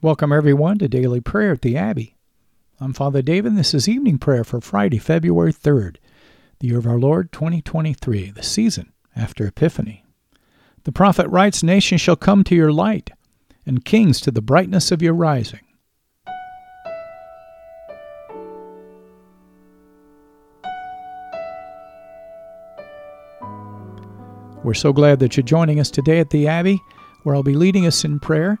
Welcome, everyone, to Daily Prayer at the Abbey. I'm Father David, and this is evening prayer for Friday, February 3rd, the year of our Lord 2023, the season after Epiphany. The prophet writes, Nations shall come to your light, and kings to the brightness of your rising. We're so glad that you're joining us today at the Abbey where I'll be leading us in prayer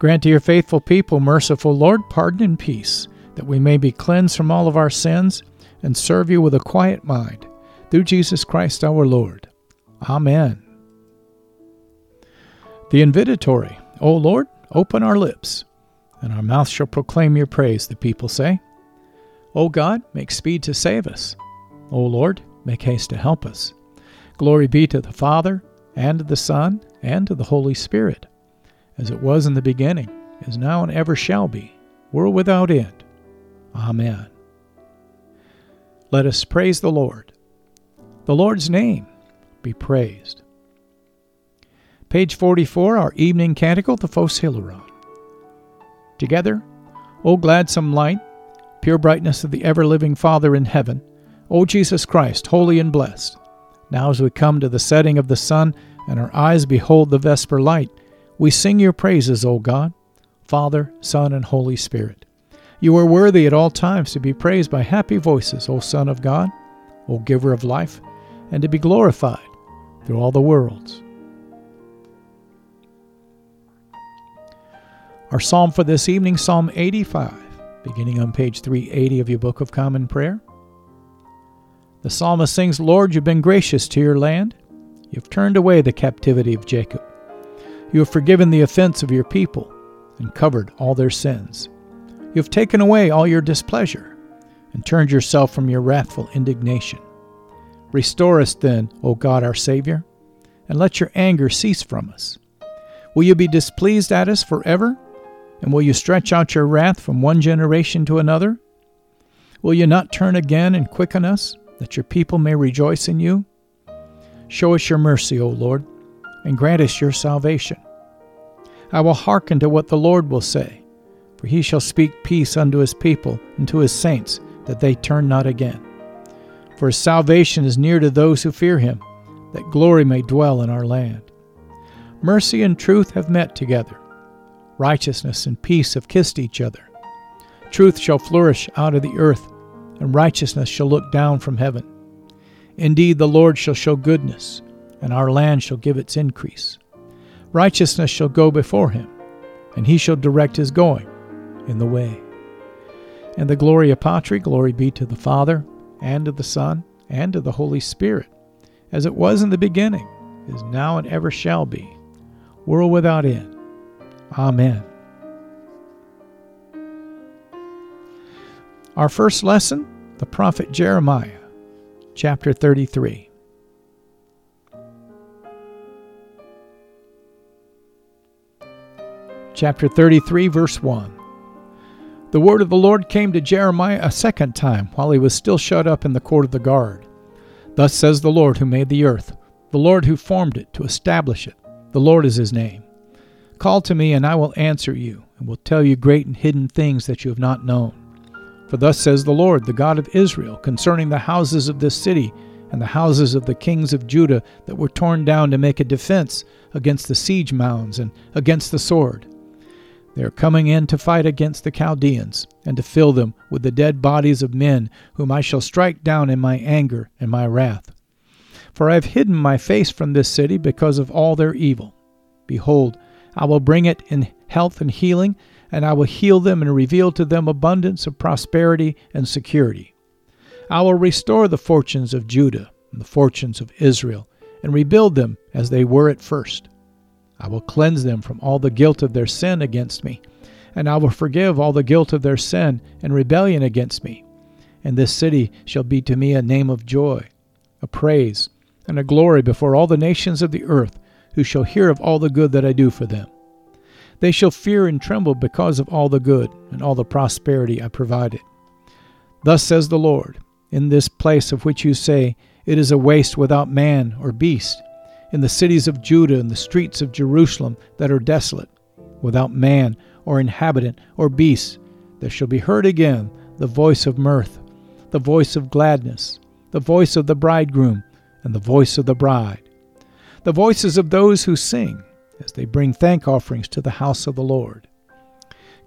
Grant to your faithful people, merciful Lord, pardon and peace, that we may be cleansed from all of our sins and serve you with a quiet mind. Through Jesus Christ our Lord. Amen. The invitatory, O Lord, open our lips, and our mouth shall proclaim your praise, the people say. O God, make speed to save us. O Lord, make haste to help us. Glory be to the Father, and to the Son, and to the Holy Spirit as it was in the beginning, is now, and ever shall be, world without end. Amen. Let us praise the Lord. The Lord's name be praised. Page 44, our evening canticle, the Phos Hilaron. Together, O gladsome light, pure brightness of the ever living Father in heaven, O Jesus Christ, holy and blessed, now as we come to the setting of the sun and our eyes behold the vesper light, we sing your praises, O God, Father, Son, and Holy Spirit. You are worthy at all times to be praised by happy voices, O Son of God, O Giver of life, and to be glorified through all the worlds. Our psalm for this evening, Psalm 85, beginning on page 380 of your Book of Common Prayer. The psalmist sings, Lord, you've been gracious to your land. You've turned away the captivity of Jacob. You have forgiven the offense of your people and covered all their sins. You have taken away all your displeasure and turned yourself from your wrathful indignation. Restore us then, O God our Savior, and let your anger cease from us. Will you be displeased at us forever? And will you stretch out your wrath from one generation to another? Will you not turn again and quicken us, that your people may rejoice in you? Show us your mercy, O Lord, and grant us your salvation. I will hearken to what the Lord will say, for he shall speak peace unto his people and to his saints, that they turn not again. For his salvation is near to those who fear him, that glory may dwell in our land. Mercy and truth have met together, righteousness and peace have kissed each other. Truth shall flourish out of the earth, and righteousness shall look down from heaven. Indeed, the Lord shall show goodness and our land shall give its increase. Righteousness shall go before him, and he shall direct his going in the way. And the Gloria Patri, glory be to the Father, and to the Son, and to the Holy Spirit, as it was in the beginning, is now, and ever shall be, world without end. Amen. Our first lesson, the prophet Jeremiah, chapter 33. Chapter 33, verse 1. The word of the Lord came to Jeremiah a second time while he was still shut up in the court of the guard. Thus says the Lord who made the earth, the Lord who formed it to establish it. The Lord is his name. Call to me, and I will answer you, and will tell you great and hidden things that you have not known. For thus says the Lord, the God of Israel, concerning the houses of this city and the houses of the kings of Judah that were torn down to make a defense against the siege mounds and against the sword. They are coming in to fight against the Chaldeans, and to fill them with the dead bodies of men, whom I shall strike down in my anger and my wrath. For I have hidden my face from this city because of all their evil. Behold, I will bring it in health and healing, and I will heal them and reveal to them abundance of prosperity and security. I will restore the fortunes of Judah and the fortunes of Israel, and rebuild them as they were at first. I will cleanse them from all the guilt of their sin against me, and I will forgive all the guilt of their sin and rebellion against me. And this city shall be to me a name of joy, a praise, and a glory before all the nations of the earth, who shall hear of all the good that I do for them. They shall fear and tremble because of all the good and all the prosperity I provided. Thus says the Lord, in this place of which you say, It is a waste without man or beast, in the cities of Judah and the streets of Jerusalem that are desolate, without man or inhabitant or beast, there shall be heard again the voice of mirth, the voice of gladness, the voice of the bridegroom, and the voice of the bride, the voices of those who sing as they bring thank offerings to the house of the Lord.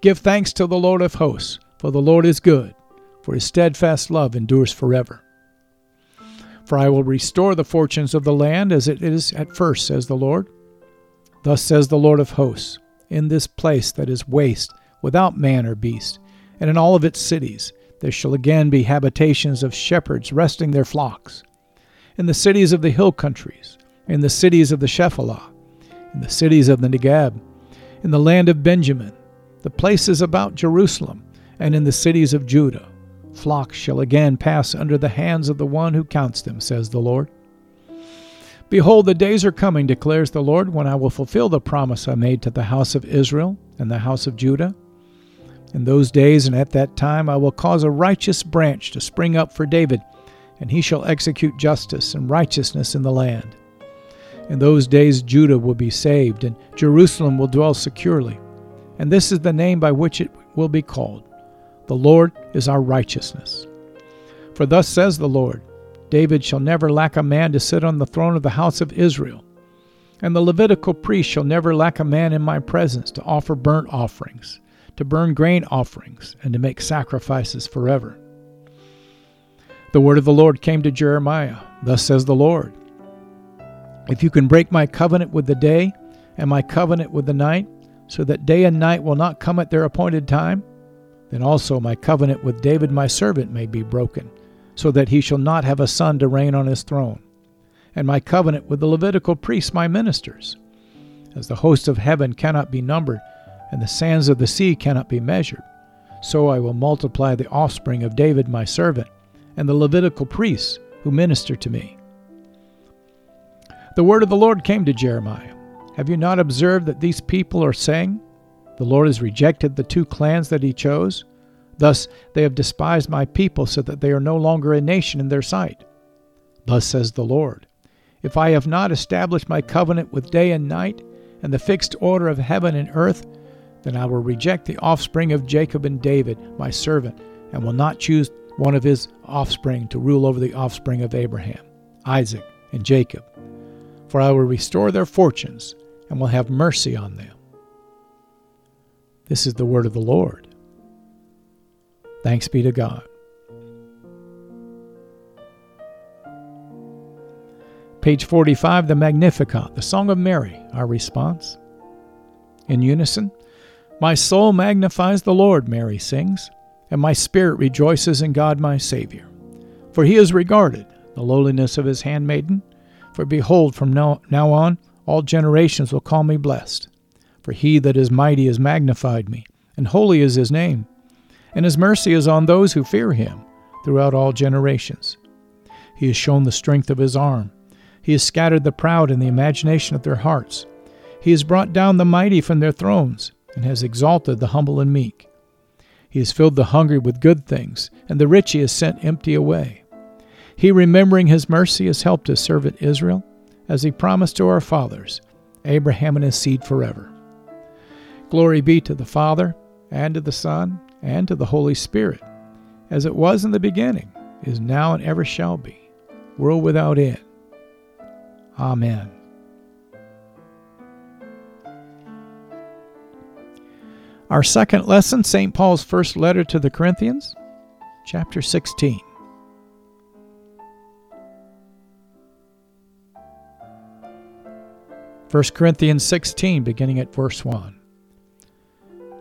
Give thanks to the Lord of hosts, for the Lord is good, for his steadfast love endures forever. For I will restore the fortunes of the land as it is at first, says the Lord. Thus says the Lord of hosts, in this place that is waste, without man or beast, and in all of its cities, there shall again be habitations of shepherds resting their flocks. In the cities of the hill countries, in the cities of the Shephelah, in the cities of the Negeb, in the land of Benjamin, the places about Jerusalem, and in the cities of Judah, flocks shall again pass under the hands of the one who counts them, says the Lord. Behold, the days are coming, declares the Lord, when I will fulfill the promise I made to the house of Israel and the house of Judah. In those days and at that time I will cause a righteous branch to spring up for David, and he shall execute justice and righteousness in the land. In those days Judah will be saved, and Jerusalem will dwell securely. And this is the name by which it will be called The Lord is our righteousness. For thus says the Lord David shall never lack a man to sit on the throne of the house of Israel. And the Levitical priest shall never lack a man in my presence to offer burnt offerings, to burn grain offerings, and to make sacrifices forever. The word of the Lord came to Jeremiah. Thus says the Lord if you can break my covenant with the day and my covenant with the night, so that day and night will not come at their appointed time, then also my covenant with David my servant may be broken, so that he shall not have a son to reign on his throne, and my covenant with the Levitical priests my ministers. As the hosts of heaven cannot be numbered, and the sands of the sea cannot be measured, so I will multiply the offspring of David my servant, and the Levitical priests who minister to me. The word of the Lord came to Jeremiah Have you not observed that these people are saying, The Lord has rejected the two clans that he chose? Thus they have despised my people, so that they are no longer a nation in their sight. Thus says the Lord If I have not established my covenant with day and night, and the fixed order of heaven and earth, then I will reject the offspring of Jacob and David, my servant, and will not choose one of his offspring to rule over the offspring of Abraham, Isaac, and Jacob for I will restore their fortunes and will have mercy on them. This is the word of the Lord. Thanks be to God. Page 45, the Magnificat, the Song of Mary, our response. In unison, My soul magnifies the Lord, Mary sings, and my spirit rejoices in God my Savior. For he has regarded the lowliness of his handmaiden. For behold, from now, now on, all generations will call me blessed. For he that is mighty has magnified me, and holy is his name. And his mercy is on those who fear him throughout all generations. He has shown the strength of his arm. He has scattered the proud in the imagination of their hearts. He has brought down the mighty from their thrones, and has exalted the humble and meek. He has filled the hungry with good things, and the rich he has sent empty away. He, remembering his mercy, has helped his servant Israel, as he promised to our fathers, Abraham and his seed forever. Glory be to the Father, and to the Son, and to the Holy Spirit, as it was in the beginning, is now, and ever shall be, world without end. Amen. Our second lesson, St. Paul's first letter to the Corinthians, chapter 16. First Corinthians 16, beginning at verse 1.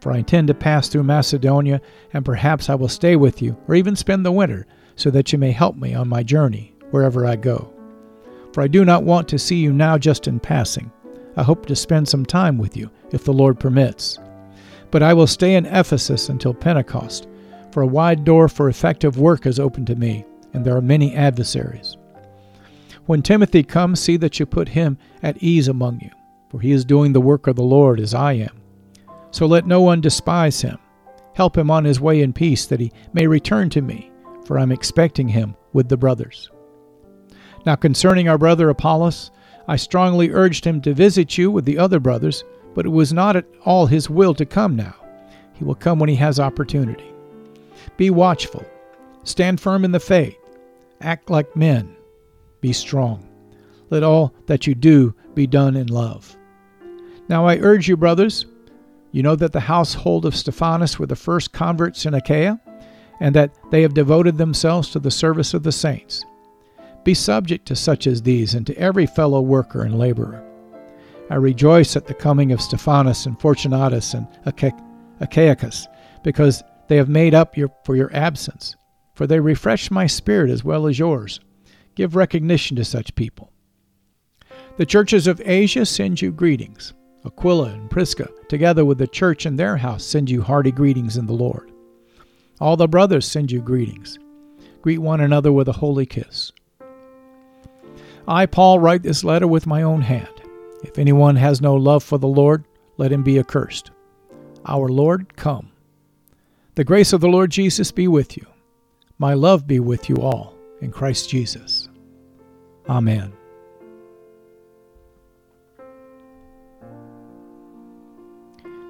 for I intend to pass through Macedonia, and perhaps I will stay with you, or even spend the winter, so that you may help me on my journey wherever I go. For I do not want to see you now just in passing I hope to spend some time with you, if the Lord permits. But I will stay in Ephesus until Pentecost, for a wide door for effective work is open to me, and there are many adversaries. When Timothy comes, see that you put him at ease among you, for he is doing the work of the Lord as I am. So let no one despise him. Help him on his way in peace, that he may return to me, for I am expecting him with the brothers. Now concerning our brother Apollos, I strongly urged him to visit you with the other brothers, but it was not at all his will to come now. He will come when he has opportunity. Be watchful. Stand firm in the faith. Act like men. Be strong. Let all that you do be done in love. Now I urge you, brothers, you know that the household of Stephanas were the first converts in Achaia, and that they have devoted themselves to the service of the saints. Be subject to such as these and to every fellow worker and laborer. I rejoice at the coming of Stephanas and Fortunatus and Achaicus, because they have made up your, for your absence, for they refresh my spirit as well as yours. Give recognition to such people. The churches of Asia send you greetings. Aquila and Prisca, together with the church in their house, send you hearty greetings in the Lord. All the brothers send you greetings. Greet one another with a holy kiss. I, Paul, write this letter with my own hand. If anyone has no love for the Lord, let him be accursed. Our Lord, come. The grace of the Lord Jesus be with you. My love be with you all in Christ Jesus. Amen.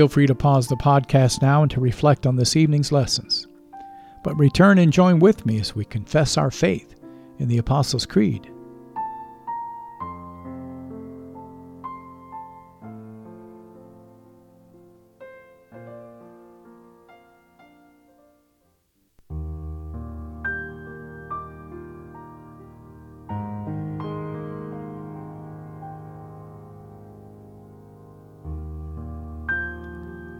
Feel free to pause the podcast now and to reflect on this evening's lessons but return and join with me as we confess our faith in the Apostles' Creed.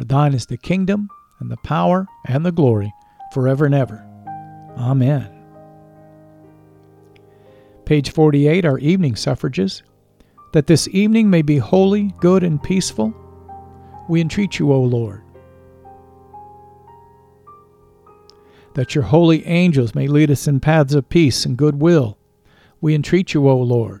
For thine is the kingdom, and the power, and the glory, forever and ever. Amen. Page 48, our evening suffrages. That this evening may be holy, good, and peaceful, we entreat you, O Lord. That your holy angels may lead us in paths of peace and goodwill, we entreat you, O Lord.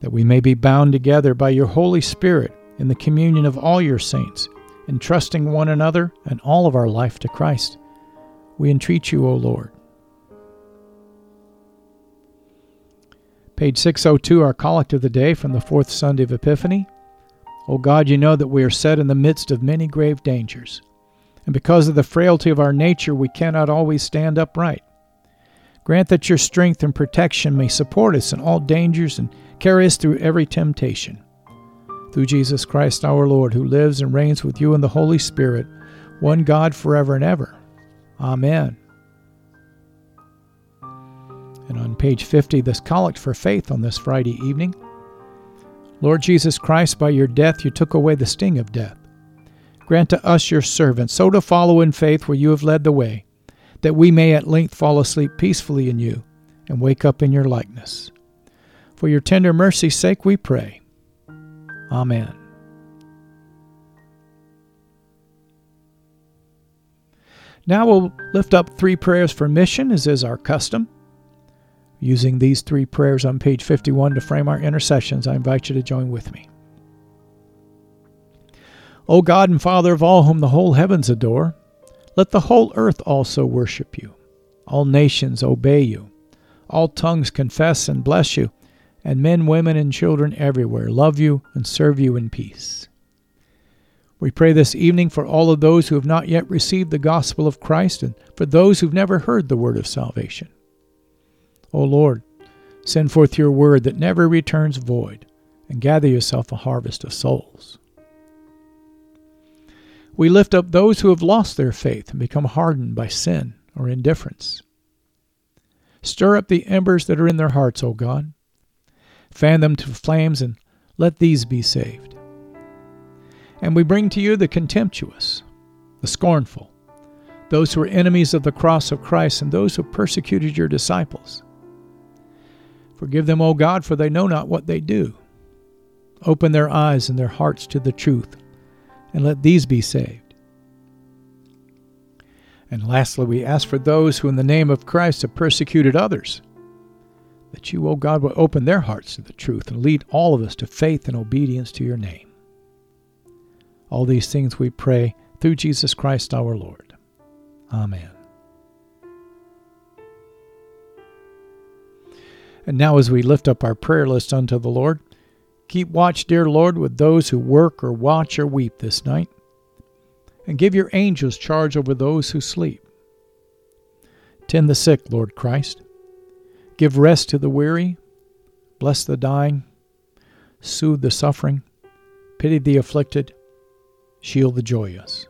That we may be bound together by your Holy Spirit in the communion of all your saints, entrusting one another and all of our life to Christ, we entreat you, O Lord. Page 602, our collect of the day from the fourth Sunday of Epiphany. O God, you know that we are set in the midst of many grave dangers, and because of the frailty of our nature, we cannot always stand upright. Grant that your strength and protection may support us in all dangers and carry us through every temptation. Through Jesus Christ our Lord, who lives and reigns with you in the Holy Spirit, one God forever and ever. Amen. And on page 50, this collect for faith on this Friday evening. Lord Jesus Christ, by your death you took away the sting of death. Grant to us, your servants, so to follow in faith where you have led the way, that we may at length fall asleep peacefully in you and wake up in your likeness. For your tender mercy's sake we pray. Amen. Now we'll lift up three prayers for mission, as is our custom. Using these three prayers on page 51 to frame our intercessions, I invite you to join with me. O God and Father of all whom the whole heavens adore, let the whole earth also worship you. All nations obey you. All tongues confess and bless you, and men, women, and children everywhere love you and serve you in peace. We pray this evening for all of those who have not yet received the gospel of Christ and for those who've never heard the word of salvation. O Lord, send forth your word that never returns void, and gather yourself a harvest of souls. We lift up those who have lost their faith and become hardened by sin or indifference. Stir up the embers that are in their hearts, O God. Fan them to flames and let these be saved. And we bring to you the contemptuous, the scornful, those who are enemies of the cross of Christ, and those who persecuted your disciples. Forgive them, O God, for they know not what they do. Open their eyes and their hearts to the truth, and let these be saved. And lastly, we ask for those who, in the name of Christ, have persecuted others, that you, O God, will open their hearts to the truth and lead all of us to faith and obedience to your name. All these things we pray through Jesus Christ our Lord. Amen. And now, as we lift up our prayer list unto the Lord, keep watch, dear Lord, with those who work or watch or weep this night, and give your angels charge over those who sleep. Tend the sick, Lord Christ. Give rest to the weary. Bless the dying. Soothe the suffering. Pity the afflicted. Shield the joyous.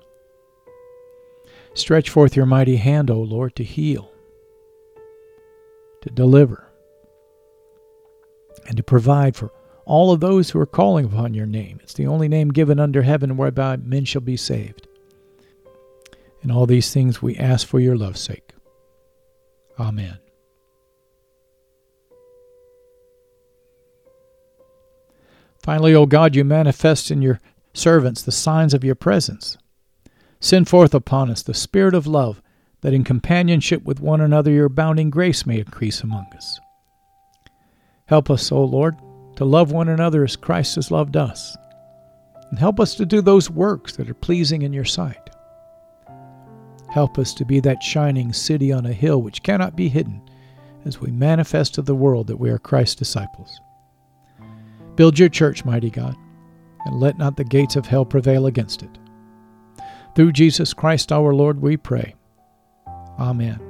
Stretch forth your mighty hand, O Lord, to heal, to deliver, and to provide for all of those who are calling upon your name. It's the only name given under heaven whereby men shall be saved. And all these things we ask for your love's sake. Amen. Finally, O God, you manifest in your servants the signs of your presence. Send forth upon us the Spirit of love, that in companionship with one another your abounding grace may increase among us. Help us, O Lord, to love one another as Christ has loved us, and help us to do those works that are pleasing in your sight. Help us to be that shining city on a hill which cannot be hidden as we manifest to the world that we are Christ's disciples. Build your church, mighty God, and let not the gates of hell prevail against it. Through Jesus Christ our Lord, we pray. Amen.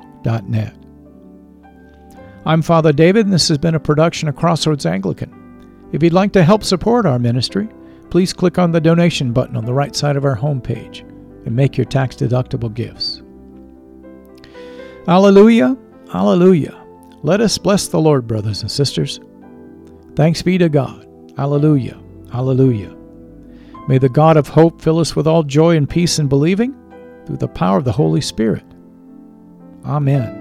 net. I'm Father David, and this has been a production of Crossroads Anglican. If you'd like to help support our ministry, please click on the donation button on the right side of our homepage and make your tax deductible gifts. Alleluia, Alleluia. Let us bless the Lord, brothers and sisters. Thanks be to God. Alleluia, Alleluia. May the God of hope fill us with all joy and peace in believing through the power of the Holy Spirit Amen.